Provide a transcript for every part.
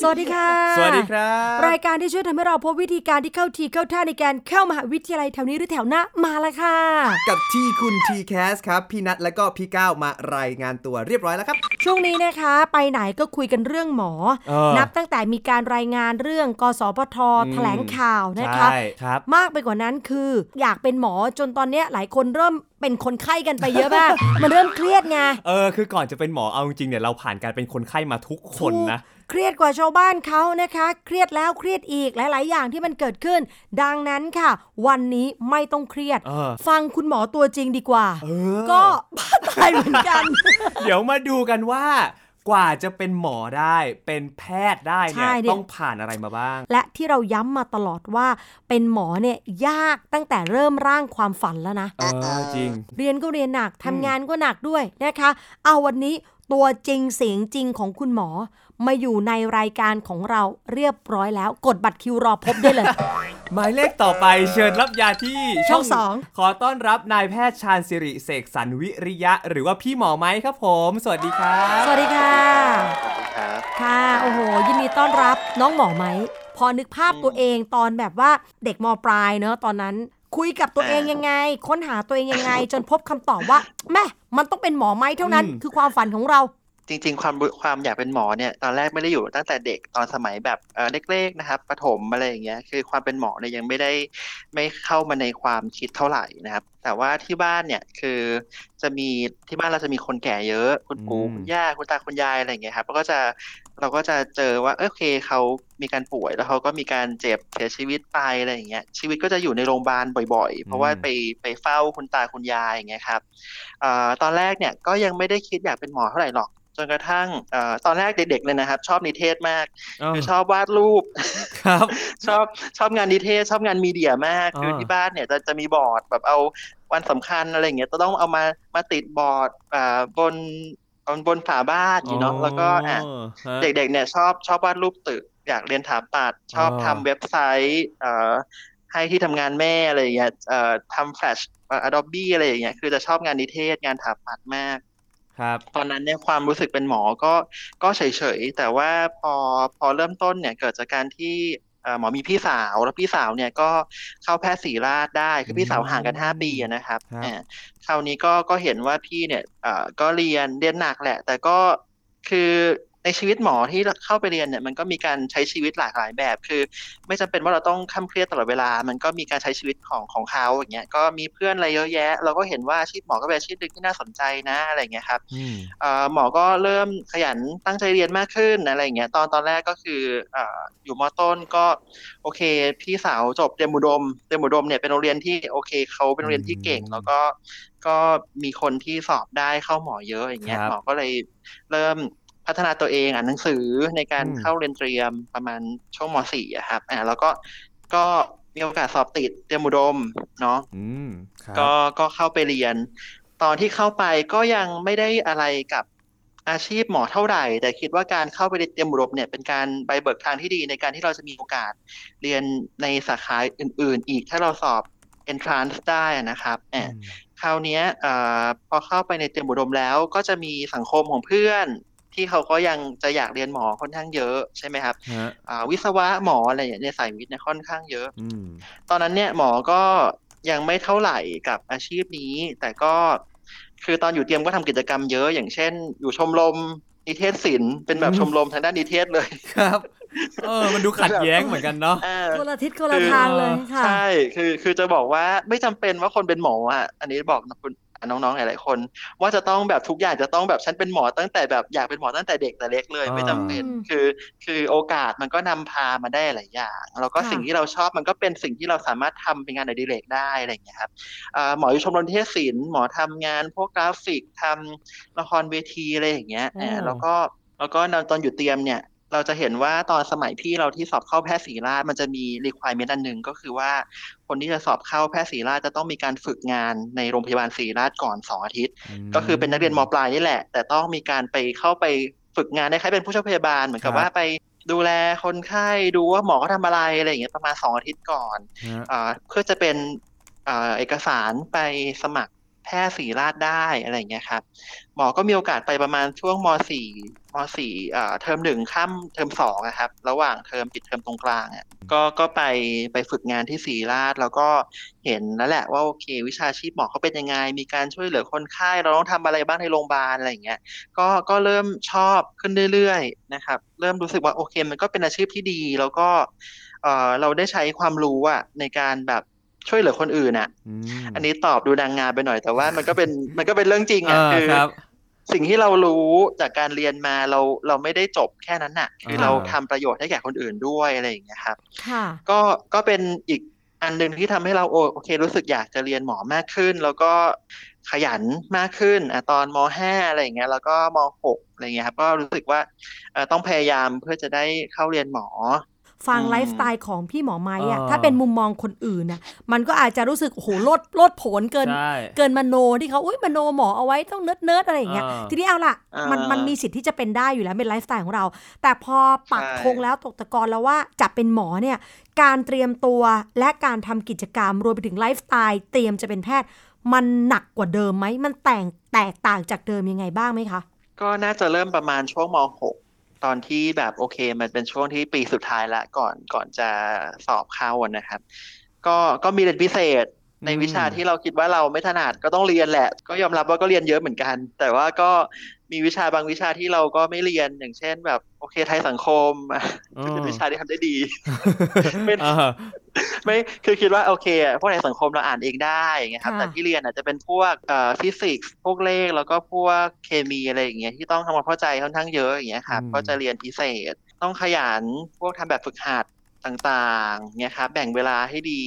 สวัสดีค่ะ สวัสดีครับ รายการที่ช่วยทำให้เราพบวิธีการที่เข้าทีเข้าท่าในการเข้ามหาวิทยาลัยแถวนี้หรือแถวหน้ามาแล้วค่ะ กับที่คุณ TCAS ครับ พี่นัทและก็พี่ก้าวมารายงานตัวเรียบร้อยแล้วครับ ช่วงนี้นะคะ ไปไหนก็คุยกันเรื่องหมอเออนับตั้งแต่มีการรายงานเรื่อง กสพทแถลงข่าวนะคะใช่ครับมากไปกว่านั้นคืออยากเป็นหมอจนตอนเนี้ยหลายคนเริ่มเป็นคนไข้กันไปเยอะมาก มันเริ่มเครียดไง เออ คือก่อนจะเป็นหมอ เอาจริงๆเนี่ยเราผ่านการเป็นคนไข้มาทุกคนนะ เครียดกว่าชาวบ้านเขานะคะ เครียดแล้วเครียดอีกหลาย ๆ อย่างที่มันเกิดขึ้น ดังนั้นค่ะ วันนี้ไม่ต้องเครียดเออฟังคุณหมอตัวจริงดีกว่าเออก็บ้าตายเหมือนกัน เดี๋ยวมาดูกันว่ากว่าจะเป็นหมอได้เป็นแพทย์ได้เนี่ยใช่เนี่ยต้องผ่านอะไรมาบ้าง และที่เราย้ำมาตลอดว่า เป็นหมอเนี่ยยากตั้งแต่เริ่มร่างความฝันแล้วนะเออจริง เรียนก็เรียนหนักทำงานก็หนักด้วยนะคะ เอาวันนี้ตัวจริงเสียงจริงของคุณหมอ มาอยู่ในรายการของเราเรียบร้อยแล้ว กดบัตรคิวรอพบได้เลย หมายเลขต่อไปเชิญรับยาที่ช่องสองขอต้อนรับนายแพทย์ชาญสิริเสกสรรวิริยะ หรือว่าพี่หมอไม้ครับผม สวัสดีครับ สวัสดีค่ะครับค่ะโอ้โห ยินดีต้อนรับน้องหมอไหมพอนึกภาพตัวเองตอนแบบว่าเด็กมปลายเนอะตอนนั้นคุยกับตัวเองยังไง ค้นหาตัวเองยังไง จนพบคำตอบว่าแม่มันต้องเป็นหมอไหมเท่านั้นอืมคือความฝันของเรา จริง ๆ ความรู้ความอยากเป็นหมอเนี่ยตอนแรกไม่ได้อยู่ตั้งแต่เด็กตอนสมัยแบบเออเล็กๆนะครับประถมอะไรอย่างเงี้ยคือความเป็นหมอเนี่ยยังไม่ได้ไม่เข้ามาในความคิดเท่าไหร่นะครับ แต่ว่าที่บ้านเนี่ยคือจะมีที่บ้านเราจะมีคนแก่เยอะ คุณปู่อืมคุณย่าคุณตาคุณยายอะไรอย่างเงี้ยครับแล้วก็จะเราก็จะเจอว่าเออโอเคเขามีการป่วยแล้วเขาก็มีการเจ็บเสียชีวิตไปอะไรอย่างเงี้ยชีวิตก็จะอยู่ในโรงพยาบาลบ่อย ๆ เพราะว่าไปไปเฝ้าคุณตาคุณยายอย่างเงี้ยครับเอ่อตอนแรกเนี่ยก็ยังไม่ได้คิดอยากเป็นหมอเท่าไหร่หรอก จนกระทั่งเอ่อตอนแรกเด็กๆเลยนะครับ ชอบนิเทศมากเอ้าคือชอบวาดรูปครับ ชอบชอบงานนิเทศ ชอบงานมีเดียมากอ่าคือที่บ้านเนี่ยจะจะมีบอร์ดแบบเอาวันสำคัญอะไรอย่างเงี้ยจะต้องเอามามาติดบอร์ดอ่าบนบนบนฝาบ้านอยู่เนาะแล้วก็อะฮะเด็กๆเนี่ยชอบชอบวาดรูปตึกอยากเรียนถาปัดชอบอ๋อทำเว็บไซต์เอ่อให้ที่ทำงานแม่อะไรอย่างเงี้ยเอ่อทำแฟลชเอ่อ Adobe อะไรอย่างเงี้ย คือจะชอบงานนิเทศ งานถาปัดมาก ครับตอนนั้นเนี่ยความรู้สึกเป็นหมอก็ก็เฉยๆแต่ว่าพอพอเริ่มต้นเนี่ยเกิดจากการที่เอ่อหมอมีพี่สาวแล้วพี่สาวเนี่ยก็เข้าแพทย์ศรีราชได้คือพี่สาวห่างกันห้าปีอะนะครับครับอ่าคราวนี้ก็ก็เห็นว่าพี่เนี่ยเอ่อก็เรียนเรียนหนักแหละ แต่ก็คือ ในชีวิตหมอที่เข้าไปเรียนเนี่ยมันก็มีการใช้ชีวิตหลากหลายแบบ คือ ไม่จำเป็นว่าเราต้องค้ำเครียดตลอดเวลา มันก็มีการใช้ชีวิตของของเขาอย่างเงี้ยก็มีเพื่อนอะไรเยอะแยะ เราก็เห็นว่าอาชีพหมอก็เป็นอาชีพหนึ่งที่น่าสนใจนะอะไรอย่างเงี้ยครับอืมเอ่อหมอก็เริ่มขยันตั้งใจเรียนมากขึ้นอะไรอย่างเงี้ยตอนตอนแรกก็คือเอ่ออยู่มต้นก็โอเค พี่สาวจบเตรียมอุดมเตรียมอุดมเนี่ยเป็นโรงเรียนที่โอเคเขาเป็นโรงเรียนที่เก่งแล้วก็ก็มีคนที่สอบได้เข้าหมอเยอะอย่างเงี้ยครับหมอก็เลยเริ่ม พัฒนาตัวเองอ่านหนังสือในการอืมเข้าเรียนเตรียมประมาณช่วงมสี่อะครับอ่าแล้วก็ก็มีโอกาสสอบติดเตรียมอุดมเนาะอืมครับก็ก็เข้าไปเรียน ตอนที่เข้าไปก็ยังไม่ได้อะไรกับอาชีพหมอเท่าไหร่ แต่คิดว่าการเข้าไปเตรียมอุดมเนี่ยเป็นการใบเบิกทางที่ดีในการที่เราจะมีโอกาสเรียนในสาขาอื่น ๆ อีกถ้าเราสอบ entrance ได้นะครับแอบคราวเนี้ยเอ่อพอเข้าไปในเตรียมอุดมแล้วก็จะมีสังคมของเพื่อน ที่เขาก็ยังจะอยากเรียนหมอค่อนข้างเยอะใช่ไหมครับฮะอ่าวิศวะหมออะไรอย่างเงี้ยในสายวิทย์เนี่ยค่อนข้างเยอะอืมตอนนั้นเนี่ยหมอก็ยังไม่เท่าไหร่กับอาชีพนี้ แต่ก็คือตอนอยู่เตรียมก็ทำกิจกรรมเยอะ อย่างเช่น อยู่ชมรมนิเทศศิลป์เป็นแบบอืมชมรมทางด้านนิเทศเลยครับเออ มันดูขัดแย้งเหมือนกันเนาะเออคนละทิศคนละทางเลยค่ะ ใช่ คือ คือจะบอกว่าไม่จำเป็นว่าคนเป็นหมออะ อันนี้บอกนะคุณ น้องๆหลายๆคน ว่าจะต้องแบบทุกอย่างจะต้องแบบฉันเป็นหมอตั้งแต่แบบอยากเป็นหมอตั้งแต่เด็กแต่เล็กเลยอ่าไม่จำเป็นอืมคือ คือโอกาสมันก็นำพามาได้หลายอย่างแล้วก็ค่ะสิ่งที่เราชอบมันก็เป็นสิ่งที่เราสามารถทำเป็นงานอดิเรกได้อะไรอย่างเงี้ยครับอ่าหมออยู่ชมรมนิเทศศิลป์หมอทำงานพวกกราฟิกทำละครเวทีอะไรอย่างเงี้ยอืมอ่าแล้วก็แล้วก็ตอนอยู่เตรียมเนี่ย เราจะเห็นว่าตอนสมัยพี่เราที่สอบเข้าแพทย์ศรีราชมันจะมี requirement อันหนึ่งก็คือว่า คนที่จะสอบเข้าแพทย์ศรีราชจะต้องมีการฝึกงานในโรงพยาบาลศรีราชก่อนสองอาทิตย์ ก็คือเป็นนักเรียนมปลายนี่แหละ แต่ต้องมีการไปเข้าไปฝึกงานได้คล้ายเป็นผู้ช่วยพยาบาลเหมือนกับครับว่าไปดูแลคนไข้ดูว่าหมอเขาทำอะไรอะไรอย่างเงี้ยประมาณสองอาทิตย์ก่อนฮะอ่าเพื่อจะเป็นอ่าเอกสารไปสมัคร แพทย์ศรีราชได้อะไรเงี้ยครับ หมอก็มีโอกาสไปประมาณช่วงม .4 ม .4 อ่เทอมหนึ่งข้ามเทอมสองอะครับ ระหว่างเทอมปิดเทอมตรงกลางอะก็ก็ไปไปฝึกงานที่ศรีราชแล้วก็เห็นแล้วแหละว่าโอเค วิชาชีพหมอเขาเป็นยังไง มีการช่วยเหลือคนไข้เราต้องทำอะไรบ้างในโรงพยาบาลอะไรเงี้ยก็ก็เริ่มชอบขึ้นเรื่อยๆนะครับ เริ่มรู้สึกว่าโอเคมันก็เป็นอาชีพที่ดีแล้วก็เออเราได้ใช้ความรู้อะในการแบบ ช่วยเหลือคนอื่นอะมอันนี้ตอบดูนางงามไปหน่อยแต่ว่ามันก็เป็นมันก็เป็นเรื่องจริงเออะอคือครับสิ่งที่เรารู้จากการเรียนมาเราเราไม่ได้จบแค่นั้นน่ะ คืออ่าเราทำประโยชน์ให้แก่คนอื่นด้วยอะไรอย่างเงี้ยครับค่ะก็ก็เป็นอีกอันหนึ่งที่ทำให้เราโอโอเค รู้สึกอยากจะเรียนหมอมากขึ้น แล้วก็ขยันมากขึ้นอะตอนมห้าอะไรอย่างเงี้ยแล้วก็มหกอะไรเงี้ยครับก็รู้สึกว่าเอ่อต้องพยายามเพื่อจะได้เข้าเรียนหมอ ฟังอืมไลฟ์สไตล์ของพี่หมอไม้อะอ่าถ้าเป็นมุมมองคนอื่นน่ะมันก็อาจจะรู้สึกโอ้โหลดลดผลเกินใช่เกินมโนที่เขาอุ้ยมโนหมอเอาไว้ต้องเนิร์ดเนิร์ดอะไรอย่างเงี้ยอ่าทีนี้เอาล่ะอ่ามัมันมันมีสิทธิ์ที่จะเป็นได้อยู่แล้วเป็นไลฟ์สไตล์ของเรา แต่พอปักใช่ธงแล้วตกตะกอนแล้วว่าจะเป็นหมอเนี่ยการเตรียมตัวและการทำกิจกรรมรวมไปถึงไลฟ์สไตล์เตรียมจะเป็นแพทย์มันหนักกว่าเดิมไหม มันแตกแตกต่างจากเดิมยังไงบ้างไหมคะ ก็น่าจะเริ่มประมาณช่วงม .6 ตอนที่แบบโอเค มันเป็นช่วงที่ปีสุดท้ายละก่อนก่อนจะสอบเข้าอะนะครับ ก็ก็มีเรียนพิเศษในวิชาอืมที่เราคิดว่าเราไม่ถนัดก็ต้องเรียนแหละ ก็ยอมรับว่าก็เรียนเยอะเหมือนกัน แต่ว่าก็ มีวิชาบางวิชาที่เราก็ไม่เรียนอย่างเช่นแบบ โอเคไทยสังคมอะซึ่งเป็นวิชาที่ทำได้ดีไม่เออไม่คือคิดว่าโอเคอะพวกในสังคมเราอ่านเองได้อย่างเงี้ยครับค่ะแต่ที่เรียนอาจจะเป็นพวกเอ่อฟิสิกส์พวกเลขแล้วก็พวกเคมีอะไรอย่างเงี้ยที่ต้องทำความเข้าใจค่อนข้างเยอะอย่างเงี้ยครับอืมก็จะเรียนพิเศษ ต้องขยันพวกทำแบบฝึกหัด ต่างๆเนี่ยครับแบ่งเวลาให้ดี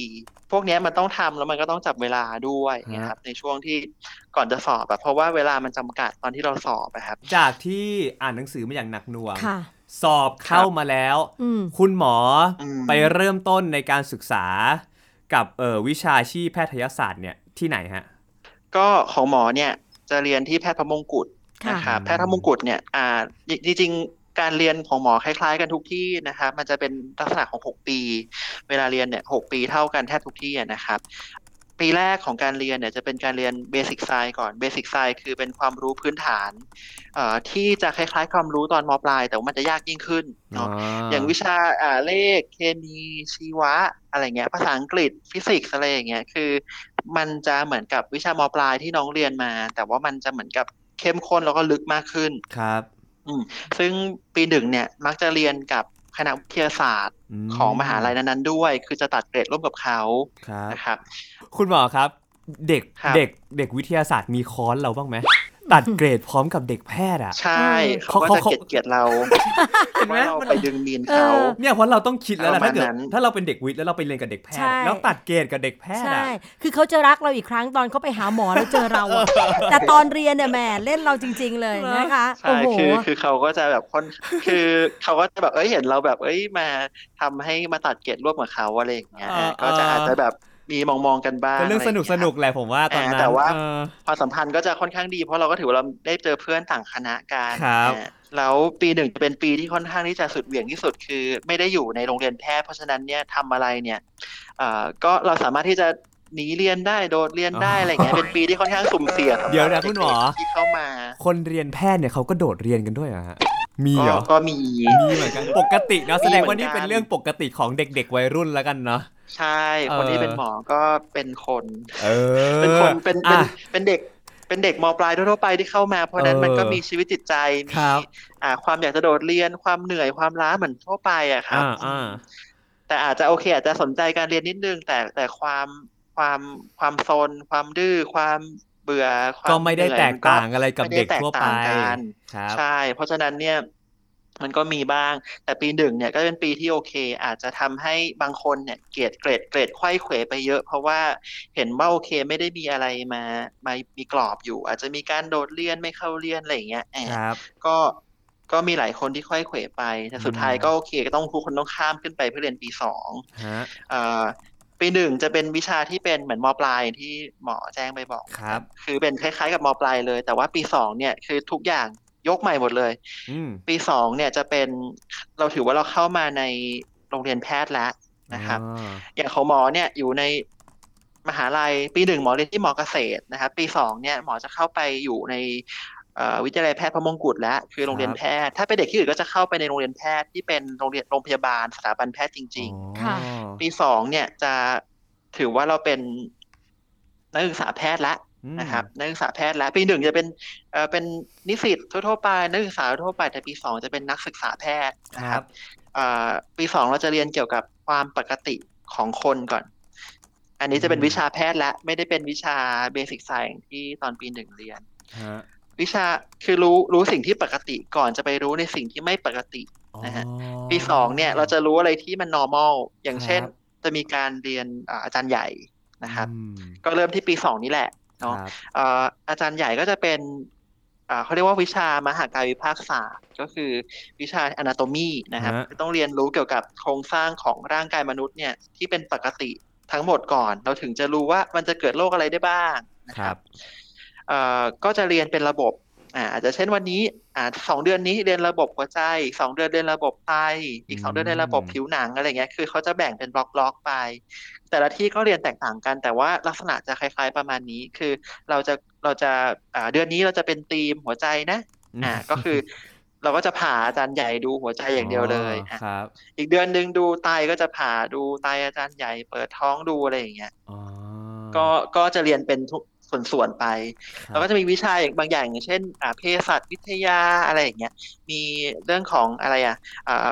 พวกเนี้ยมันต้องทำแล้วมันก็ต้องจับเวลาด้วยเนี่ยครับในช่วงที่ก่อนจะสอบอะเพราะว่าเวลามันจำกัดตอนที่เราสอบอะครับ จากที่อ่านหนังสือมาอย่างหนักหน่วงค่ะสอบเข้ามาแล้วอืมคุณหมออมไปเริ่มต้นในการศึกษากับเอ่อวิชาชีพแพทยศาสตร์เนี่ยที่ไหนฮะ ก็ของหมอเนี่ยจะเรียนที่แพทย์พระมงกุฎค่ะนะครับแพทย์พระมงกุฎเนี่ยอ่าจริงๆ การเรียนของหมอคล้ายๆ กันทุกที่นะครับ มันจะเป็นลักษณะของ 6 ปี เวลาเรียนเนี่ยหปีเท่ากันแทบทุกที่อะนะครับ ปีแรกของการเรียนเนี่ยจะเป็นการเรียนเบสิกไซก่อนเบสิกไซคือเป็นความรู้พื้นฐานเอ่อที่จะคล้ายๆ ความรู้ตอนมปลาย แต่ว่ามันจะยากยิ่งขึ้นเนาะอย่างวิชาอ่าเลขเคมีชีวะอะไรเงี้ยภาษาอังกฤษฟิสิกส์อะไรอย่างเงี้ยคือ มันจะเหมือนกับวิชามปลายที่น้องเรียนมา แต่ว่ามันจะเหมือนกับเข้มข้นแล้วก็ลึกมากขึ้นครับอืม ซึ่งปีหนึ่งเนี่ยมักจะเรียนกับคณะวิทยาศาสตร์มของมหาลัยนั้นๆด้วย คือจะตัดเกรดร่วมกับเขาครับนะครับ คุณหมอครับ เด็กครับเด็กเด็กวิทยาศาสตร์มีคอร์สเราบ้างไหม ตัดเกรดพร้อมกับเด็กแพทย์อะ ใช่เออเขาก็จะเขาเกลียดเกลียดเราเห็นไหมว่าเรามันไปดึงมีนเขาเออเนี่ยเพราะเราต้องคิดแล้วล่ะประมาถ้าณเกิดนั้นถ้าเราเป็นเด็กวิทย์แล้วเราไปเรียนกับเด็กแพทใช่ย์แล้วตัดเกรดกับเด็กแพทย์ใช่อะคือเขาจะรักเราอีกครั้งตอนเขาไปหาหมอแล้วเจอเราอะแต่ตอนเรียนเนี่ยแหมเล่นเราจริง ๆ เลยนะคะใช่โอ้โหคือคือเขาก็จะแบบค่อนคือเขาก็จะแบบเอ้ยเห็นเราแบบเอ้ยมาทำให้มาตัดเกรดร่วมกับเขาอะไรอย่างเงี้ยเออก็จะเออออาจจะแบบ มีมองมองๆกันบ้างเป็นเรื่องสนุกะสไย่างนุเงี้ยกแหละผมว่าตอนนั้นแต่ว่าเออความสัมพันธ์ก็จะค่อนข้างดี เพราะเราก็ถือว่าเราได้เจอเพื่อนต่างคณะกันครับอ่าแล้วปีหนึ่งจะเป็นปีที่ค่อนข้างที่จะสุดเหวี่ยงที่สุดคือ ไม่ได้อยู่ในโรงเรียนแพทย์เพราะฉะนั้นเนี่ยทำอะไรเนี่ยเอ่อก็เราสามารถที่จะหนีเรียนได้โดดเรียนได้อะไรอย่างเงี้ยเป็นปีที่ค่อนข้างสุ่มเสี่ยงสำหรับเดี๋ยวนะคุณหมอเด็กๆที่เข้ามา คนเรียนแพทย์เนี่ยเขาก็โดดเรียนกันด้วยเหรอฮะมีเหรก็อก็มีมีเหมือนกันปกติเนาะมีแสดงเหมืว่าอนนี่กันเป็นเรื่องปกติของเด็ก ๆ วัยรุ่นแล้วกันเนาะ ใช่ คนที่เออเป็นหมอก็เป็นคนเออเป็นคนเป็นเป็นอะเป็นเด็กเป็นเด็กมปลายทั่วๆไปที่เข้ามา เพราะฉะนั้นเออมันก็มีชีวิตจิตใจคมีรับอ่าความอยากจะโดดเรียนความเหนื่อยความล้าเหมือนทั่วไปอะครับอ่าอ่าแต่อาจจะโอเค อาจจะสนใจการเรียนนิดนึง แต่แต่ความความความโซนความดื้อความเบื่อความก็ไม่ได้เหนื่อยแตกนต่างอะไรกับไม่เด็ได้กทั่วแตไปต่างกันครับใช่ เพราะฉะนั้นเนี่ย มันก็มีบ้าง แต่ปีหนึ่งเนี่ยก็เป็นปีที่โอเค อาจจะทำให้บางคนเนี่ยเกรดเกรดเกรดไขว้เขวไปเยอะ เพราะว่าเห็นว่าโอเคไม่ได้มีอะไรมามามีกรอบอยู่ อาจจะมีการโดดเรียนไม่เข้าเรียนอะไรอย่างเงี้ยแอบครับก็ก็มีหลายคนที่ค่อยเขวไป แต่สุดท้ายก็โอเคก็ต้องทุกคนต้องข้ามขึ้นไปเพื่อเรียนปีสองฮะเอ่อปีหนึ่งจะเป็นวิชาที่เป็นเหมือนมปลายที่หมอแจ้งไปบอกครับ คือเป็นคล้ายๆกับมปลายเลย แต่ว่าปีสองเนี่ยคือทุกอย่าง ยกใหม่หมดเลยอืมปีสองเนี่ยจะเป็นเราถือว่าเราเข้ามาในโรงเรียนแพทย์แล้วนะครับอ่าอย่างของหมอเนี่ยอยู่ในมหาลัยปีหนึ่งหมอเรียนที่มอเกษตรนะครับ ปีสองเนี่ยหมอจะเข้าไปอยู่ในเอ่อวิทยาลัยแพทย์พระมงกุฎแล้วคือโรงเรียนแพทย์ถ้าเป็นเด็กที่อื่นก็จะเข้าไปในโรงเรียนแพทย์ที่เป็นโรงเรียนโรงพยาบาลสถาบันแพทย์จริงๆค่ะปีสองเนี่ยจะถือว่าเราเป็นนักศึกษาแพทย์ละอืม นะครับนักศึกษาแพทย์แล้วปีหนึ่งจะเป็นเอ่อเป็นนิสิตทั่วๆไปนักศึกษาทั่วไปแต่ปีสองจะเป็นนักศึกษาแพทย์นะคครัรับบเอ่อปีสองเราจะเรียนเกี่ยวกับความปกติของคนก่อน อันนี้จะเป็นวิชาแพทย์และไม่ได้เป็นวิชาเบสิกไซน์ที่ตอนปีหนึ่งเรียนฮะวิชาคือรู้รู้สิ่งที่ปกติก่อนจะไปรู้ในสิ่งที่ไม่ปกตินะฮะอ๋อปีสองเนี่ยเราจะรู้อะไรที่มัน normal อย่างเช่นครับจะมีการเรียนอ่าอาจารย์ใหญ่นะครับอืมก็เริ่มที่ปีสองนี้แหละ เนาะครับเอ่ออาจารย์ใหญ่ก็จะเป็นอ่าเขาเรียกว่าวิชามหากายวิภาคศาสตร์ ก็คือวิชา anatomy นะครับฮะคือต้องเรียนรู้เกี่ยวกับโครงสร้างของร่างกายมนุษย์เนี่ยที่เป็นปกติทั้งหมดก่อน เราถึงจะรู้ว่ามันจะเกิดโรคอะไรได้บ้างนะคครัรับบเอ่อก็จะเรียนเป็นระบบ อ่าอาจจะเช่นวันนี้อ่าสองเดือนนี้เรียนระบบหัวใจอีกสองเดือนเรียนระบบไตอีกสองเดือนเรียนระบบผิวหนังอะไรเงี้ยคือเขาจะแบ่งเป็นบล็อกๆไป แต่ละที่ก็เรียนแตกต่างกัน แต่ว่าลักษณะจะคล้าย ๆประมาณนี้ คือเราจะเราจะอ่าเดือนนี้เราจะเป็นธีมหัวใจนะอ่าก็คือเราก็จะผ่าอาจารย์ใหญ่ดูหัวใจอย่างเดียวเลยอะครับ อีกเดือนหนึ่งดูไตก็จะผ่าดูไตอาจารย์ใหญ่เปิดท้องดูอะไรอย่างเงี้ยอ๋อก็ก็จะเรียนเป็นทุก ส่วนๆไปครับแล้วก็จะมีวิชาอย่างบางอย่างอย่างเช่นอ่าเภสัชวิทยาอะไรอย่างเงี้ยมีเรื่องของอะไรอะอ่า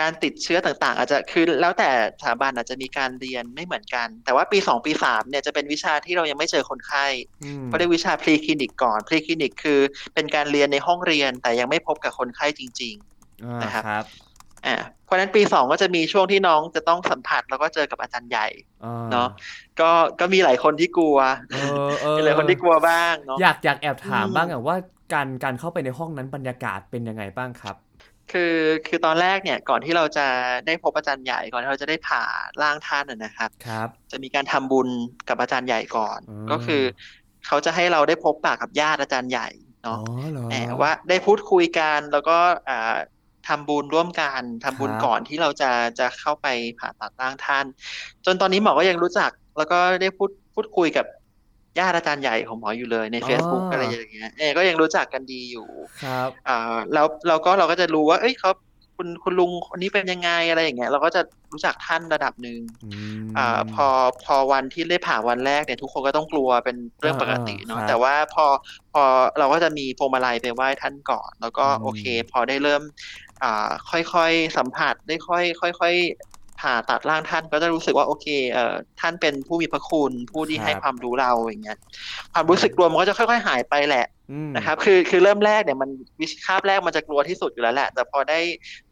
การติดเชื้อต่างๆ อาจจะคือแล้วแต่สถาบันอาจจะมีการเรียนไม่เหมือนกัน แต่ว่าปีสองปีสามเนี่ยจะเป็นวิชาที่เรายังไม่เจอคนไข้อืมเขาเรียกวิชาพรีคลินิกก่อนพรีคลินิกคือเป็นการเรียนในห้องเรียนแต่ยังไม่พบกับคนไข้จริงอ่านะครับครับๆ อ่าเพราะฉะนั้นปีสองก็จะมีช่วงที่น้องจะต้องสัมผัสแล้วก็เจอกับอาจารย์ใหญ่อ่เนาะก็ก็มีหลายคนที่กลัวเออเออมีหลายคนที่กลัวบ้างเนาะอยากอยากแอบถามอืมบ้างอะว่าการการเข้าไปในห้องนั้นบรรยากาศเป็นยังไงบ้างครับคือคือตอนแรกเนี่ยก่อนที่เราจะได้พบอาจารย์ใหญ่ก่อนที่เราจะได้ผ่าร่างท่านนะนะครับครับ จะมีการทำบุญกับอาจารย์ใหญ่ก่อนอืมก็คือ เขาจะให้เราได้พบปากกับญาติอาจารย์ใหญ่อ๋อเนาะเหรอแหมว่าได้พูดคุยกันแล้วก็อ่า ทำบุญร่วมกันทำบุญครับก่อนที่เราจะจะเข้าไปผ่าตัดร่างท่าน จนตอนนี้หมอก็ยังรู้จัก แล้วก็ได้พูดพูดคุยกับญาติอาจารย์ใหญ่ของหมออยู่เลยใน Facebook อะไรอย่างเงี้ยเออก็ยังรู้จักกันดีอยู่ ครับอ่าแล้วเราก็เราก็จะรู้ว่า เอ้ยเขา คุณคุณลุงคนนี้เป็นยังไงอะไรอย่างเงี้ยเราก็จะรู้จักท่านระดับหนึ่งอืมอ่าพอพอวันที่ได้ผ่าวันแรกเนี่ยทุกคนก็ต้องกลัวเป็นเรื่องปกติเนาะอ่าๆครับแต่ว่าพอพอเราก็จะมีพวงมาลัยไปไหว้ท่านก่อน แล้วก็อืมโอเค พอได้เริ่มอ่าค่อยๆสัมผัสได้ค่อยค่อยๆ ผ่าตัดร่างท่านก็จะรู้สึกว่าโอเคเอ่อท่านเป็นผู้มีพระคุณผู้ที่ให้ความรู้เราอย่างเงี้ยความรู้สึกกลัวมันก็จะค่อย ๆ หายไปแหละอืมนะครับ คือคือเริ่มแรกเนี่ยมันวิชคาบแรกมันจะกลัวที่สุดอยู่แล้วแหละ แต่พอได้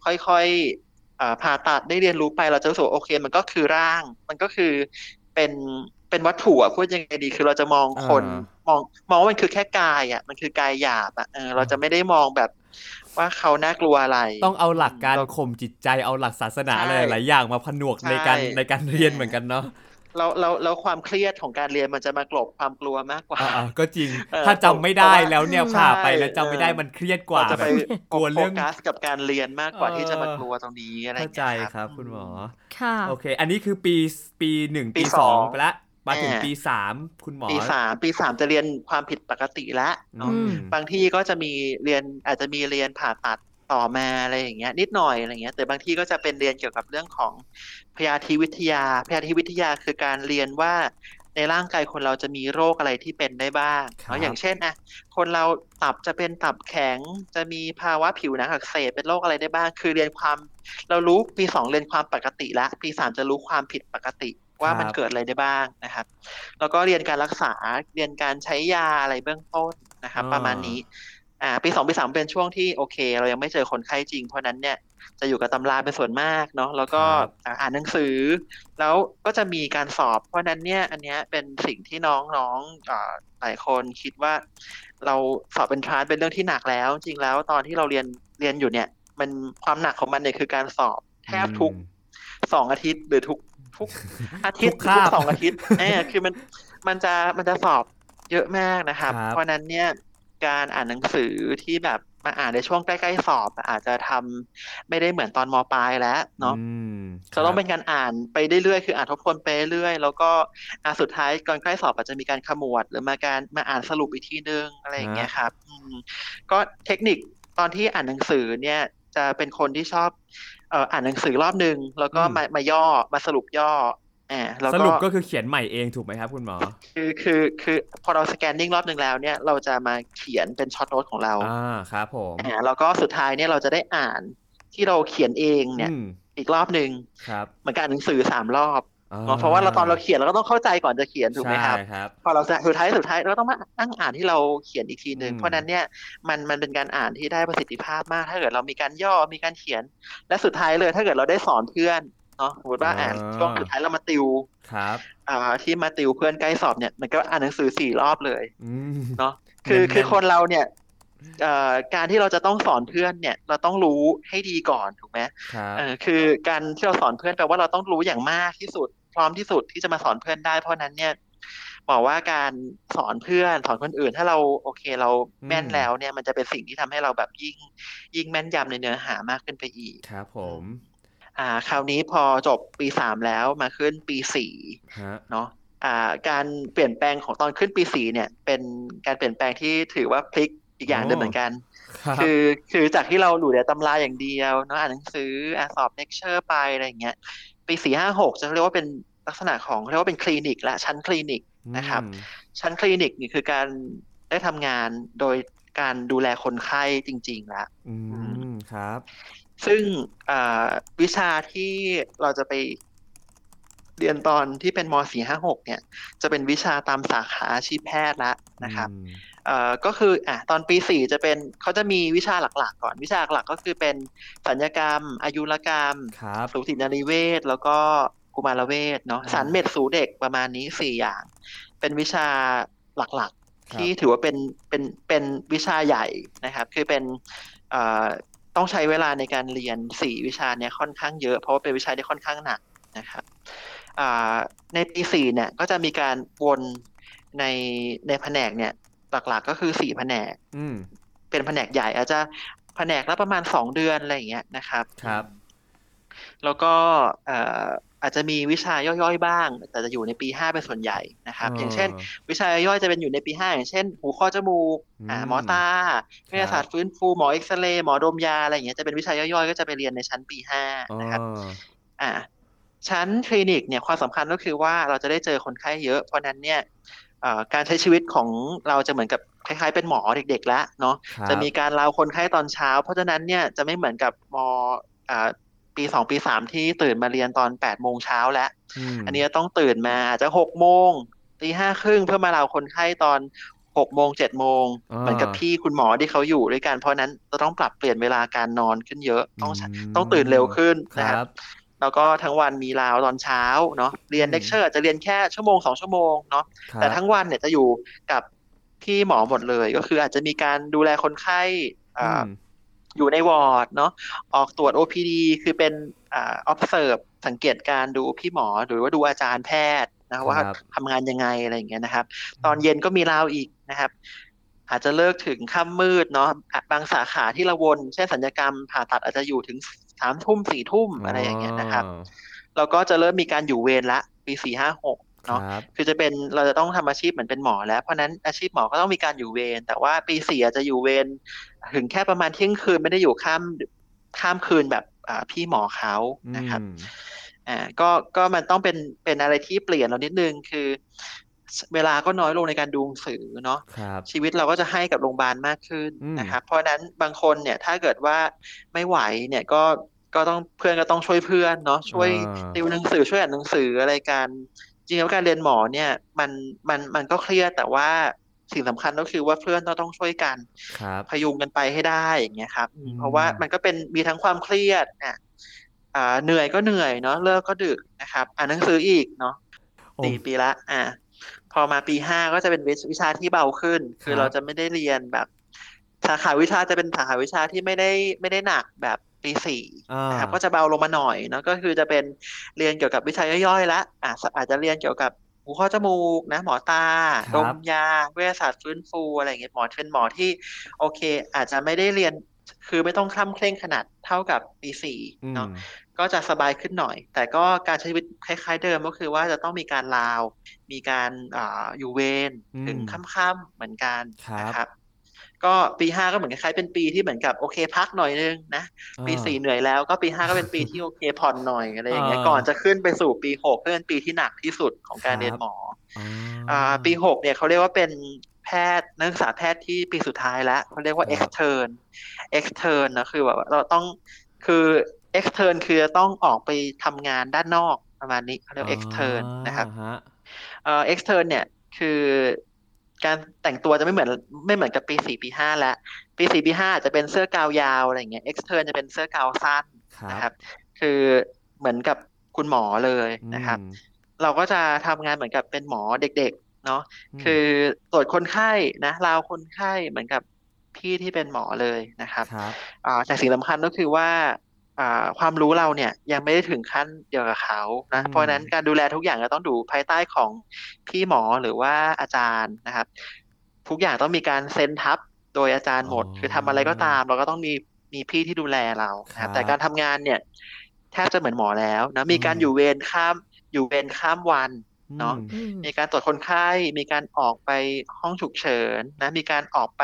ค่อยๆอ่าผ่าตัดได้เรียนรู้ไปเราจะรู้สึกว่าโอเค มันก็คือร่าง มันก็คือเป็นเป็นวัตถุอะพูดยังไงดี คือเราจะมองคนอ่ามองมองว่ามันคือแค่กายอะมันคือกายหยาบอะเออเราจะไม่ได้มองแบบ ว่าเขาน่ากลัวอะไร ต้องเอาหลักการเราข่มจิตใจเอาหลักศาสนาใช่อะไรหลายอย่างมาผนวกในการใช่ในการเรียนเหมือนกันเนาะเราเราเราความเครียดของการเรียนมันจะมากลบความกลัวมากกว่าอ่าๆก็จริงเออถ้าจำไม่ได้เพราะว่าแล้วเนี่ยใช่ผ่าไปแล้วจำไม่ได้เออมันเครียดกว่าเราจะไปแบบกลัวเรื่องโฟกัสกับการเรียนมากกว่าเออที่จะมากลัวตรงนี้อะไรอย่เข้างงี้ยใจครับ คุณหมอค่ะโอเค อันนี้คือปีปีหนึ่งปีปีสสอองงไปละ มาถึงอ่าปีสามคุณหมอ ปีสามปีสามจะเรียนความผิดปกติแล้วเนาะอืมบางที่ก็จะมีเรียนอาจจะมีเรียนผ่าตัดต่อมาอะไรอย่างเงี้ย นิดหน่อยอะไรเงี้ย แต่บางที่ก็จะเป็นเรียนเกี่ยวกับเรื่องของพยาธิวิทยา พยาธิวิทยาคือการเรียนว่าในร่างกายคนเราจะมีโรคอะไรที่เป็นได้บ้างครับเนาะอย่างเช่นนะคนเราตับจะเป็นตับแข็ง จะมีภาวะผิวหนังอักเสบเป็นโรคอะไรได้บ้าง คือเรียนความ เรารู้ปีสองเรียนความปกติแล้วปีสามจะรู้ความผิดปกติ ว่ามันเกิดอะไรได้บ้างนะครับ แล้วก็เรียนการรักษาเรียนการใช้ยาอะไรเบื้องต้นนะครับอ่าประมาณนี้ อ่าปีสองปีสามเป็นช่วงที่โอเค เรายังไม่เจอคนไข้จริง เพราะฉะนั้นเนี่ยจะอยู่กับตำราเป็นส่วนมากเนาะแล้วก็อ่าอ่านหนังสือ แล้วก็จะมีการสอบ เพราะฉะนั้นเนี่ย อันเนี้ยเป็นสิ่งที่น้องๆอ่าหลายคนคิดว่า เราสอบเป็นทรานเป็นเรื่องที่หนักแล้ว จริงแล้วตอนที่เราเรียนเรียนอยู่เนี่ย มันความหนักของมันเนี่ยคือการสอบแทบทุกสองอาทิตย์หรือทุก ทุกอาทิตย์ทุกคาบทุกสองอาทิตย์เออคือมันมันจะมันจะสอบเยอะมากนะครับครับเพราะฉะนั้นเนี่ยการอ่านหนังสือที่แบบมาอ่านในช่วงใกล้ๆสอบอะอาจจะทำไม่ได้เหมือนตอนมปลายแล้วเนาะอืมจะต้องเป็นการอ่านไปเรื่อยๆคืออ่านทบทวนไปเรื่อยๆแล้วก็อ่าสุดท้ายก่อนใกล้สอบอาจจะมีการขมวด หรือมาการมาอ่านสรุปอีกทีนึงอะไรอย่างเงี้ยครับอืมก็เทคนิคตอนที่อ่านหนังสือเนี่ยจะเป็นคนที่ชอบเอ่ออ่านหนังสือรอบหนึ่งแล้วก็มามาย่อมาสรุปย่ออ่าแล้วสก็รุปก็คือเขียนใหม่เองถูกไหมครับคุณหมอ คือคือคือพอเราสแกนนิ่งรอบหนึ่งแล้วเนี่ยเราจะมาเขียนเป็นช็อตโน้ตของเราอ่าครับผมอ่าแล้วก็สุดท้ายเนี่ยเราจะได้อ่านที่เราเขียนเองเนี่ยอืมอีกรอบหนึ่งครับเหมือนกับอ่านหนังสือสามรอบอ่ เนาะเพราะว่าเราตอนเราเขียนเราก็ต้องเข้าใจก่อนจะเขียนถูกไหมครับใช่ครับพอเราสุดท้ายสุดท้ายเราต้องมานั่งอ่านที่เราเขียนอีกทีหนึ่งอืมเพราะฉะนั้นเนี่ยมันมันเป็นการอ่านที่ได้ประสิทธิภาพมาก ถ้าเกิดเรามีการย่อมีการเขียน และสุดท้ายเลยถ้าเกิดเราได้สอนเพื่อนเนาะสมมติว่าอ่านช่วงสุดท้ายเรามาติวครับอ่าที่มาติวเพื่อนใกล้สอบเนี่ยมันก็อ่านหนังสือสี่รอบเลยอืมเนาะคือแน่นๆคือคนเราเนี่ยเอ่อการที่เราจะต้องสอนเพื่อนเนี่ย เราต้องรู้ให้ดีก่อนถูกไหมครับเออคือการที่เราสอนเพื่อนแปลว่าเราต้องรู้อย่างมากที่สุด พร้อมที่สุดที่จะมาสอนเพื่อนได้ เพราะฉะนั้นเนี่ยบอกว่าการสอนเพื่อนสอนคนอื่น ถ้าเราโอเคเราแม่นแล้วเนี่ยมันจะเป็นสิ่งที่ทำให้เราแบบยิ่งยิ่งแม่นยำในเนื้อหามากขึ้นไปอีกครับผมอ่าคราวนี้พอจบปีสามแล้วมาขึ้นปีสี่ฮะเนาะอ่าการเปลี่ยนแปลงของตอนขึ้นปีสี่เนี่ย เป็นการเปลี่ยนแปลงที่ถือว่าพลิกอีกอย่างหนึ่งเหมือนกันครับคือคือจากที่เราหลุดแต่ตำราอย่างเดียวเนาะอ่านหนังสืออ่านสอบเลคเชอร์ไปอะไรอย่างเงี้ย ปีสี่ห้าหกจะเรียกว่าเป็นลักษณะของเรียกว่าเป็นคลินิกและชั้นคลินิกนะครับอืมชั้นคลินิกนี่คือการได้ทำงานโดยการดูแลคนไข้จริงๆแล้วอืมครับ ซึ่งอ่าวิชาที่เราจะไปเรียนตอนที่เป็นม .456 เนี่ย จะเป็นวิชาตามสาขาอาชีพแพทย์แล้วนะครับอืม เอ่อก็คืออะตอนปีสี่จะเป็นเขาจะมีวิชาหลักๆ ก่อนวิชาหลักๆก็คือเป็นสัญญกรรม อายุรกรรมครับสูตินรีเวชแล้วก็กุมารเวชเนาะอืมสันเม็ดสูเด็กประมาณนี้สี่อย่าง เป็นวิชาหลักครับๆที่ถือว่าเป็นเป็นเป็นวิชาใหญ่นะครับ คือเป็นเอ่อต้องใช้เวลาในการเรียนสี่วิชาเนี่ยค่อนข้างเยอะ เพราะว่าเป็นวิชาที่ค่อนข้างหนักนะครับอ่าในปีสี่เนี่ยก็จะมีการวนในในแผนกเนี่ย หลักๆก็คือสี่แผนกอืมเป็นแผนกใหญ่อาจจะแผนกละประมาณสองเดือนอะไรอย่างเงี้ยนะครับครับ แล้วก็เอ่ออาจจะมีวิชาย่อยๆบ้าง แต่จะอยู่ในปีห้าเป็นส่วนใหญ่นะครับ อย่างเช่น วิชาย่อยๆจะเป็นอยู่ในปีห้าอย่างเช่น หูคอจมูกอ่าอืมหมอตาวิทยาศาสตร์ฟื้นฟูหมอเอ็กซเรย์หมอดมยาอะไรอย่างเงี้ยจะเป็นวิชาย่อยๆ ก็จะไปเรียนในชั้นปีห้าอ๋อนะครับ อ่าชั้นคลินิกเนี่ยความสำคัญก็คือว่าเราจะได้เจอคนไข้เยอะ เพราะฉะนั้นเนี่ยเอ่อ การใช้ชีวิตของเราจะเหมือนกับคล้ายๆเป็นหมอเด็กๆแล้วเนาะครับจะมีการเล่าคนไข้ตอนเช้า เพราะฉะนั้นเนี่ยจะไม่เหมือนกับมอ่าปีสองปีสามที่ตื่นมาเรียนตอนแปดโมงเช้าแล้วมอันนี้จะต้องตื่นมาอาจจะหกโมงตีห้าครึ่งเพื่อมาเล่าคนไข้ตอนหกโมงเจ็ดโมงอ่าเหมือนกับพี่คุณหมอที่เขาอยู่ด้วยกัน เพราะฉะนั้นจะต้องปรับเปลี่ยนเวลาการนอนขึ้นเยอะต้องใช้มต้องตื่นเร็วขึ้นคนะครัรับบ แล้วก็ทั้งวันมีลาวตอนเช้าเนาะเรียนอืมเลคเชอร์อาจจะเรียนแค่ชั่วโมงสองชั่วโมงเนาะครับแต่ทั้งวันเนี่ยจะอยู่กับพี่หมอหมดเลย ก็คืออาจจะมีการดูแลคนไข้อ่าอืมอยู่ในวอร์ดเนาะออกตรวจ OPD คือเป็นอ่า observe สังเกตการดูพี่หมอหรือว่าดูอาจารย์แพทย์นะว่าครับทำงานยังไงอะไรอย่างเงี้ยนะครับ ตอนเย็นก็มีลาวอีกนะครับ อาจจะเลิกถึงค่ำมืดเนาะอะบางสาขาที่เราวนเช่นสัญญกรรมผ่าตัดอาจจะอยู่ถึง สามทุ่มสี่ทุ่มอะไรอย่างเงี้ยนะครับอ๋อแล้วก็จะเริ่มมีการอยู่เวรละ ปีสี่ห้าหกคเนาะรับคือจะเป็นเราจะต้องทำอาชีพเหมือนเป็นหมอแล้ว เพราะฉะนั้นอาชีพหมอก็ต้องมีการอยู่เวรแต่ว่าปีสี่อาจจะอยู่เวรถึงแค่ประมาณเที่ยงคืนไม่ได้อยู่ข้ามข้ามคืนแบบอ่าพี่หมอเขานะครับอืมอ่าก็ก็มันต้องเป็นเป็นอะไรที่เปลี่ยนเรานิดนึงคือ เวลาก็น้อยลงในการดูหนังสือเนาะครับชีวิตเราก็จะให้กับโรงพยาบาลมากขึ้นอืมนะครับเพราะฉะนั้นบางคนเนี่ยถ้าเกิดว่าไม่ไหวเนี่ยก็ ก็ต้องเพื่อนก็ต้องช่วยเพื่อนเนาะช่วยอ่าติวหนังสือช่วยอ่านหนังสืออะไรกันจริงๆแล้วการเรียนหมอเนี่ย มันมันมันก็เครียดแต่ว่าสิ่งสำคัญก็คือว่าเพื่อนต้องต้องช่วยกันครับพยุงกันไปให้ได้อย่างเงี้ยครับอืมเพราะว่ามันก็เป็นมีทั้งความเครียดอะอ่าเหนื่อยก็เหนื่อยเนาะเลิกก็ดึกนะครับ อ่านหนังสืออีกเนาะโอ้สี่ปีละ อ่า พอมาปีห้าก็จะเป็นวิชวิชาที่เบาขึ้น คือครับเราจะไม่ได้เรียนแบบ สาขาวิชาจะเป็นสาขาวิชาที่ไม่ได้ไม่ได้หนักแบบ ปีสี่อ่านะครับก็จะเบาลงมาหน่อยเนาะก็คือจะเป็นเรียนเกี่ยวกับวิชาย่อยๆละอะอาจจะเรียนเกี่ยวกับหูข้อจมูกนะหมอตาครัดบมยา เวชศาสตร์ฟื้นฟูอะไรอย่างเงี้ยหมอเป็นหมอที่ โอเค อาจจะไม่ได้เรียนคือไม่ต้องคล่ำเคร่งขนาดเท่ากับปีสี่อืมเนาะก็จะสบายขึ้นหน่อย แต่ก็การใช้ชีวิตคล้าย ๆ เดิมก็คือว่าจะต้องมีการลาว มีการอ่าอยู่เวรอืมถึงค่ำๆเหมือนกันครับนะครับ ก็ปีห้าก็เหมือนคล้ายๆเป็นปีที่เหมือนกับโอเคพักหน่อยนึงนะ ปีสี่เหนื่อยแล้วก็ปีห้าก็เป็นปีที่โอเคผ่อนหน่อยอะไรอย่างเงี้ยอ่าก่อนจะขึ้นไปสู่ปีหกก็เป็นปีที่หนักที่สุดของการครับเรียนหมออ๋ออ่าปีหกเนี่ยเขาเรียกว่าเป็นแพทย์นักศึกษาแพทย์ที่ปีสุดท้ายแล้วเขาเรียกว่าครับ extern extern นะคือแบบว่าเราต้องคือ extern คือจะต้องออกไปทำงานด้านนอกประมาณนี้เขาเรียกว่า extern นะครับอ่าฮะเอ่อ extern เนี่ยคือ การแต่งตัวจะไม่เหมือนไม่เหมือนกับปีสี่ปีห้าแล้วปีสี่ปีห้าจะเป็นเสื้อกาวยาวอะไรอย่างเงี้ย extern จะเป็นเสื้อกาวสั้นครับนะครับ คือเหมือนกับคุณหมอเลยนะครับอืมเราก็จะทำงานเหมือนกับเป็นหมอเด็กๆเนาะอืมคือตรวจคนไข้นะราวคนไข้เหมือนกับพี่ที่เป็นหมอเลยนะครับครับอ่าแต่สิ่งสำคัญก็คือว่าอ่า ความรู้เราเนี่ยยังไม่ได้ถึงขั้นเดียวกับเขานะอืมเพราะฉะนั้นการดูแลทุกอย่างจะต้องดูภายใต้ของพี่หมอหรือว่าอาจารย์นะครับ ทุกอย่างต้องมีการเซ็นทับโดยอาจารย์หมด คือทำอะไรก็ตาม เราก็ต้องมีมีพี่ที่ดูแลเรานะครับแต่การทำงานเนี่ยแทบจะเหมือนหมอแล้วนะมีการอยู่เวรข้ามอยู่เวรข้ามวัน เนาะอืมอืมมีการตรวจคนไข้ มีการออกไปห้องฉุกเฉินนะ มีการออกไป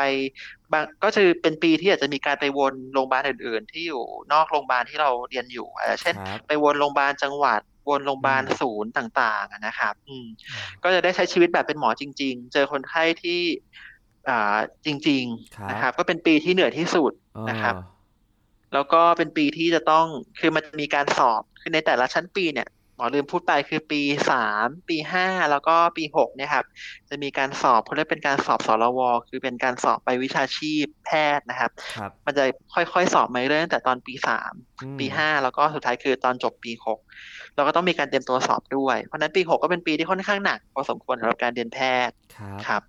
บางก็คือเป็นปีที่อาจจะมีการไปวนโรงพยาบาลอื่น ๆ ที่อยู่นอกโรงพยาบาลที่เราเรียนอยู่อาจจะเช่นครับไปวนโรงพยาบาลจังหวัด วนโรงพยาบาลอืมศูนย์ต่างๆอะนะครับ อืม ก็จะได้ใช้ชีวิตแบบเป็นหมอจริง ๆ เจอคนไข้ที่อ่าจริงครับๆนะครับ ก็เป็นปีที่เหนื่อยที่สุดนะครับอ่าแล้วก็เป็นปีที่จะต้องคือมันจะมีการสอบคือในแต่ละชั้นปีเนี่ย หมอลืมพูดไปคือปีสามปีห้าแล้วก็ปีหกเนี่ยครับ จะมีการสอบเขาเรียกเป็นการสอบสรวคือเป็นการสอบไปวิชาชีพแพทย์นะครับครับมันจะค่อยๆสอบมาเรื่อยตั้งแต่ตอนปีสามอืมปีห้าแล้วก็สุดท้ายคือตอนจบปีหกเราก็ต้องมีการเตรียมตัวสอบด้วย เพราะฉะนั้นปีหกก็เป็นปีที่ค่อนข้างหนักพอสมควรสำหรับการเรียนแพทย์ครับครับ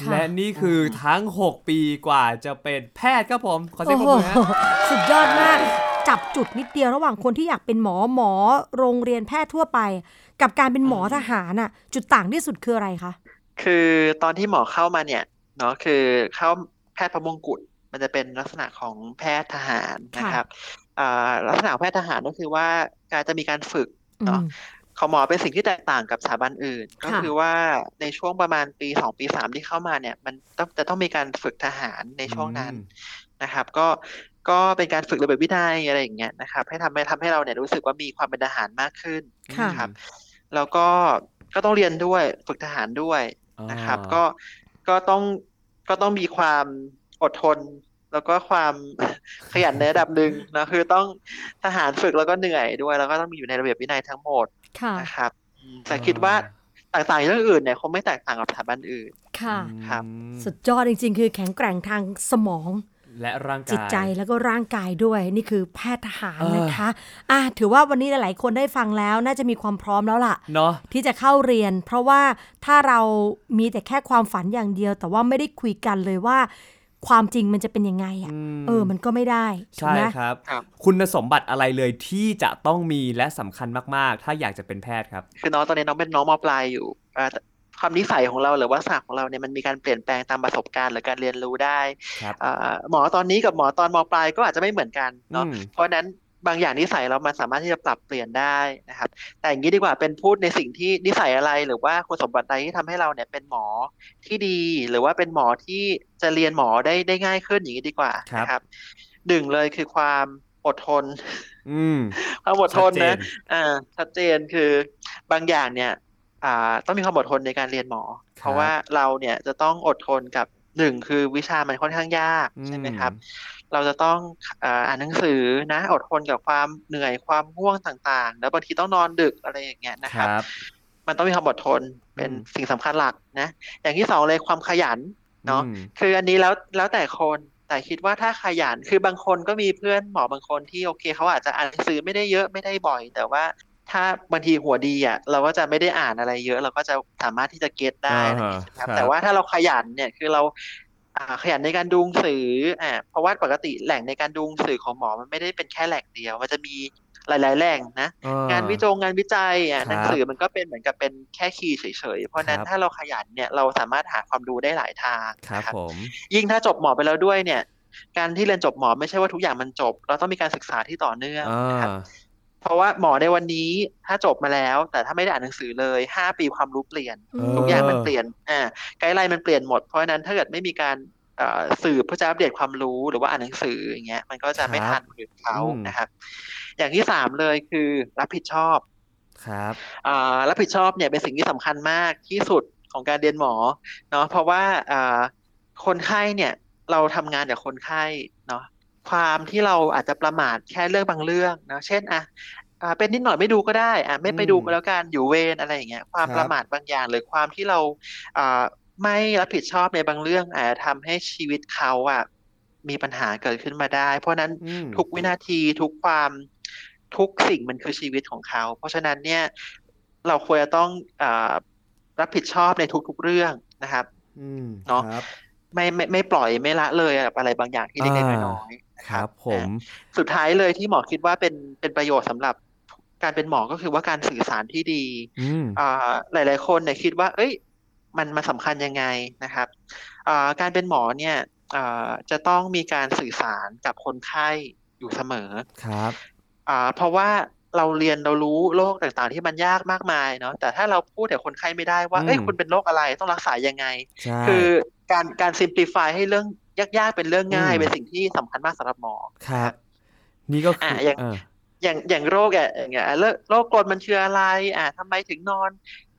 ค่ะและนี่คือทั้ง 6 ปีกว่าจะเป็นแพทย์ครับผม ขอเสียงปรบโอ้มือฮะโหสุดยอดมาก จับจุดนิดเดียวระหว่างคนที่อยากเป็นหมอหมอโรงเรียนแพทย์ทั่วไป กับการเป็นหมอทหารน่ะ จุดต่างที่สุดคืออะไรคะคือตอนที่หมอเข้ามาเนี่ยเนาะคือเข้าแพทย์พระมงกุฎมันจะเป็นลักษณะของแพทย์ทหารนะครับอ่าลักษณะของแพทย์ทหารก็คือว่าการจะมีการฝึกเนาะอืมของหมอเป็นสิ่งที่แตกต่างกับสถาบันอื่น ก็ค่ะคือว่าในช่วงประมาณปีสองปีสามที่เข้ามาเนี่ย มันต้องจะต้องมีการฝึกทหารในช่วงนั้นอืมนะครับ ก็ ก็เป็นการฝึกระเบียบวินัยอะไรอย่างเงี้ยนะครับ ให้ทำให้ทำให้เราเนี่ยรู้สึกว่ามีความเป็นทหารมากขึ้นค่ะนะครับ แล้วก็ก็ต้องเรียนด้วยฝึกทหารด้วยนะครับอ่าก็ก็ต้องก็ต้องมีความอดทน แล้วก็ความขยันในระดับหนึ่งนะคือต้องทหารฝึกแล้วก็เหนื่อยด้วย แล้วก็ต้องมีอยู่ในระเบียบวินัยทั้งหมดค่ะนะครับอืมแต่คิดว่าต่างๆเรื่องอื่นเนี่ยคงไม่แตกต่างกับสถาบันอื่นค่ะครับอืมสุดยอดจริง ๆ คือแข็งแกร่งทางสมอง และร่างกายจิตใจแล้วก็ร่างกายด้วยนี่คือแพทย์ทหารเออนะคะอะถือว่าวันนี้หลาย ๆ คนได้ฟังแล้วน่าจะมีความพร้อมแล้วล่ะเนาะที่จะเข้าเรียน เพราะว่าถ้าเรามีแต่แค่ความฝันอย่างเดียว แต่ว่าไม่ได้คุยกันเลยว่า ความจริงมันจะเป็นยังไงอะมเออ มันก็ไม่ได้ถูกใช่ไหมครับครับ คุณสมบัติอะไรเลยที่จะต้องมีและสำคัญมาก ๆ ถ้าอยากจะเป็นแพทย์ครับ คือน้องตอนนี้น้องเป็นน้องมปลายอยู่อ่าแต่ ความนิสัยของเราหรือว่าศาสตร์ของเราเนี่ยมันมีการเปลี่ยนแปลงตามประสบการณ์หรือการเรียนรู้ได้ครับอ่าหมอตอนนี้กับหมอตอนมปลายก็อาจจะไม่เหมือนกันเนาะอืมเพราะฉะนั้นบางอย่างนิสัยเรามันสามารถที่จะปรับเปลี่ยนได้นะครับ แต่อย่างนี้ดีกว่าเป็นพูดในสิ่งที่นิสัยอะไรหรือว่าคุณสมบัติใดที่ทำให้เราเนี่ยเป็นหมอที่ดี หรือว่าเป็นหมอที่จะเรียนหมอได้ได้ง่ายขึ้นอย่างนี้ดีกว่าครับนะครับหนึ่งเลยคือความอดทนอืมความอดทนชัดเจนะนอ่าชัดเจนคือบางอย่างเนี่ยอ่า ต้องมีความอดทนในการเรียนหมอ เพราะว่าเราเนี่ยจะต้องอดทนกับหนึ่งคือวิชามันค่อนข้างยากใช่ไหมครับ เราจะต้องอ่าอ่านหนังสือนะอดทนกับความเหนื่อยความง่วงต่างๆ แล้วบางทีต้องนอนดึกอะไรอย่างเงี้ยนะคครับรับ มันต้องมีความอดทนเป็นอืมสิ่งสำคัญหลักนะ อย่างที่สองเลยความขยันเนาะอืมคืออันนี้แล้วแล้วแต่คนแต่คิดว่าถ้าขยันคือบางคนก็มีเพื่อนหมอบางคนที่โอเคเขาอาจจะอ่านหนังสือไม่ได้เยอะไม่ได้บ่อย แต่ว่า ถ้าบางทีหัวดีอะเราก็จะไม่ได้อ่านอะไรเยอะ เราก็จะสามารถที่จะเก็ตได้อะไรอย่างเงี้ยอ่าครับครับ แต่ว่าถ้าเราขยันเนี่ยคือเราอ่าขยันในการดูหนังสืออ่าเพราะว่าปกติแหล่งในการดูหนังสือของหมอมันไม่ได้เป็นแค่แหล่งเดียว มันจะมีหลาย ๆ แหล่งนะเอองานวิจงงานวิจัยอะครับหนังสือมันก็เป็นเหมือนกับเป็นแค่คีย์เฉย ๆ เพราะฉะนั้นครับถ้าเราขยันเนี่ยเราสามารถหาความรู้ได้หลายทางครับนะผมยิ่งถ้าจบหมอไปแล้วด้วยเนี่ย การที่เรียนจบหมอไม่ใช่ว่าทุกอย่างมันจบ เราต้องมีการศึกษาที่ต่อเนื่องอ่านะครับ เพราะว่าหมอในวันนี้ถ้าจบมาแล้ว แต่ถ้าไม่ได้อ่านหนังสือเลยห้าปีความรู้เปลี่ยนอืมทุกอย่างมันเปลี่ยนอ่าไกด์ไลน์มันเปลี่ยนหมดเพราะฉะนั้นถ้าเกิดไม่มีการเอ่อสืบเพื่อจะอัปเดตความรู้หรือว่าอ่านหนังสืออย่างเงี้ย มันก็จะไม่ครับทันคนอื่นเขาอืมนะครับ อย่างที่สามเลยคือรับผิดชอบครับอ่ารับผิดชอบเนี่ยเป็นสิ่งที่สำคัญมากที่สุดของการเรียนหมอเนาะเพราะว่าอ่าคนไข้เนี่ยเราทำงานกับคนไข้เนาะ ความที่เราอาจจะประมาทแค่เรื่องบางเรื่องเนาะเช่นอะอ่าเป็นนิดหน่อยไม่ดูก็ได้อะไม่ไปดูอืมก็แล้วกันอยู่เวรอะไรอย่างเงี้ยความครับประมาทบางอย่างหรือความที่เราอ่าไม่รับผิดชอบในบางเรื่องอาจจะทำให้ชีวิตเขาอะมีปัญหาเกิดขึ้นมาได้ เพราะฉะนั้นอืมทุกวินาทีทุกความทุกสิ่งมันคือชีวิตของเขา เพราะฉะนั้นเนี่ยเราควรจะต้องอารับผิดชอบในทุกๆเรื่องนะครับอืมเนาะครับไม่ไม่ไม่ปล่อยไม่ละเลยอะไรบางอย่างที่เล็กๆอ่าน้อยๆนะ คครัรับบผมสุดท้ายเลยที่หมอคิดว่าเป็นเป็นประโยชน์สำหรับการเป็นหมอก็คือว่าการสื่อสารที่ดีอืมอ่าหลาย ๆ คนเนี่ยคิดว่า เอ้ย มันมันสำคัญยังไงนะครับอ่าการเป็นหมอเนี่ยอ่าจะต้องมีการสื่อสารกับคนไข้อยู่เสมอครับอ่าเพราะว่าเราเรียนเรารู้โรคต่างๆ ที่มันยากมากมายเนาะแต่ถ้าเราพูดแต่คนไข้ไม่ได้ว่าอืมเอ้ยคุณเป็นโรคอะไรต้องรักษายังไงใช่คือการการ simplify ให้เรื่อง ยากๆเป็นเรื่องง่ายอืมเป็นสิ่งที่สำคัญมากสำหรับหมอครับนี่ก็คืออะออย่างเอออย่างอย่างโรคอะอย่างเงี้ยโรคโรคกรดมันคืออะไร อ่าทำไมถึงนอน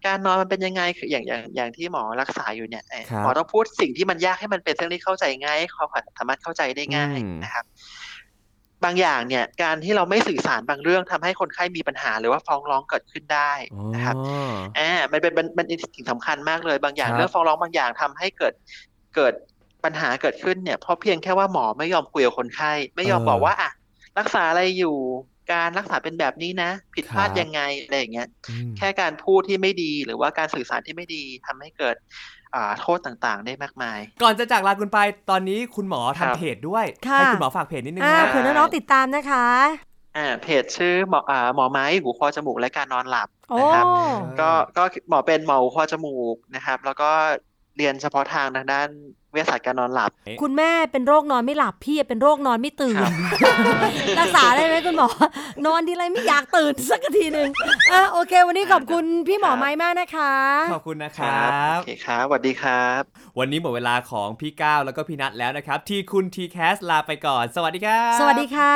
การนอนมันเป็นยังไงคืออย่างอย่างอย่างที่หมอรักษาอยู่เนี่ยเอ่อครับหมอต้องพูดสิ่งที่มันยากให้มันเป็นเรื่องที่เข้าใจง่ายให้เขาสามารถเข้าใจได้ง่ายอืมนะครับบางอย่างเนี่ยการที่เราไม่สื่อสารบางเรื่องทำให้คนไข้มีปัญหาหรือว่าฟ้องร้องเกิดขึ้นได้อ๋อนะครับอ่ามันเป็นมันมันเป็นสิ่งสำคัญมากเลย บางอย่างครับเรื่องฟ้องร้องบางอย่างทำให้เกิดเกิด ปัญหาเกิดขึ้นเนี่ยเพราะเพียงแค่ว่าหมอไม่ยอมคุยกับคนไข้ ไม่ยอมเออบอกว่าอะรักษาอะไรอยู่การรักษาเป็นแบบนี้นะ ผิดพลาดครับยังไงอะไรอย่างเงี้ยอืมแค่การพูดที่ไม่ดีหรือว่าการสื่อสารที่ไม่ดีทำให้เกิดอ่าโทษต่างๆ ได้มากมาย ก่อนจะจากลาคุณไปตอนนี้คุณหมอครัทำบเพจด้วยค่ะให้คุณหมอฝากเพจนิดนึงอ่านะเผื่อน้องๆติดตามนะคะอ่าเพจชื่อหมออ่าหมอไม้หูคอจมูกและการนอนหลับโอ้นะครับ ก็ก็หมอเป็นหมอหูคอจมูกนะครับ แล้วก็ เรียนเฉพาะทางทางด้านวิทยาศาสตร์การนอนหลับ คุณแม่เป็นโรคนอนไม่หลับพี่เป็นโรคนอนไม่ตื่นครับรักษาได้ไหมคุณหมอ นอนทีไรไม่อยากตื่นสักทีหนึ่งอะโอเค วันนี้ขอบคุณพี่หมอไม้มากนะคะ ขอบคุณนะครับโอเคครับสวัสดีครับ วันนี้หมดเวลาของพี่ก้าวแล้วก็พี่นัทแล้วนะครับ ที่คุณทีแคสลาไปก่อน สวัสดีครับสวัสดีค่ะ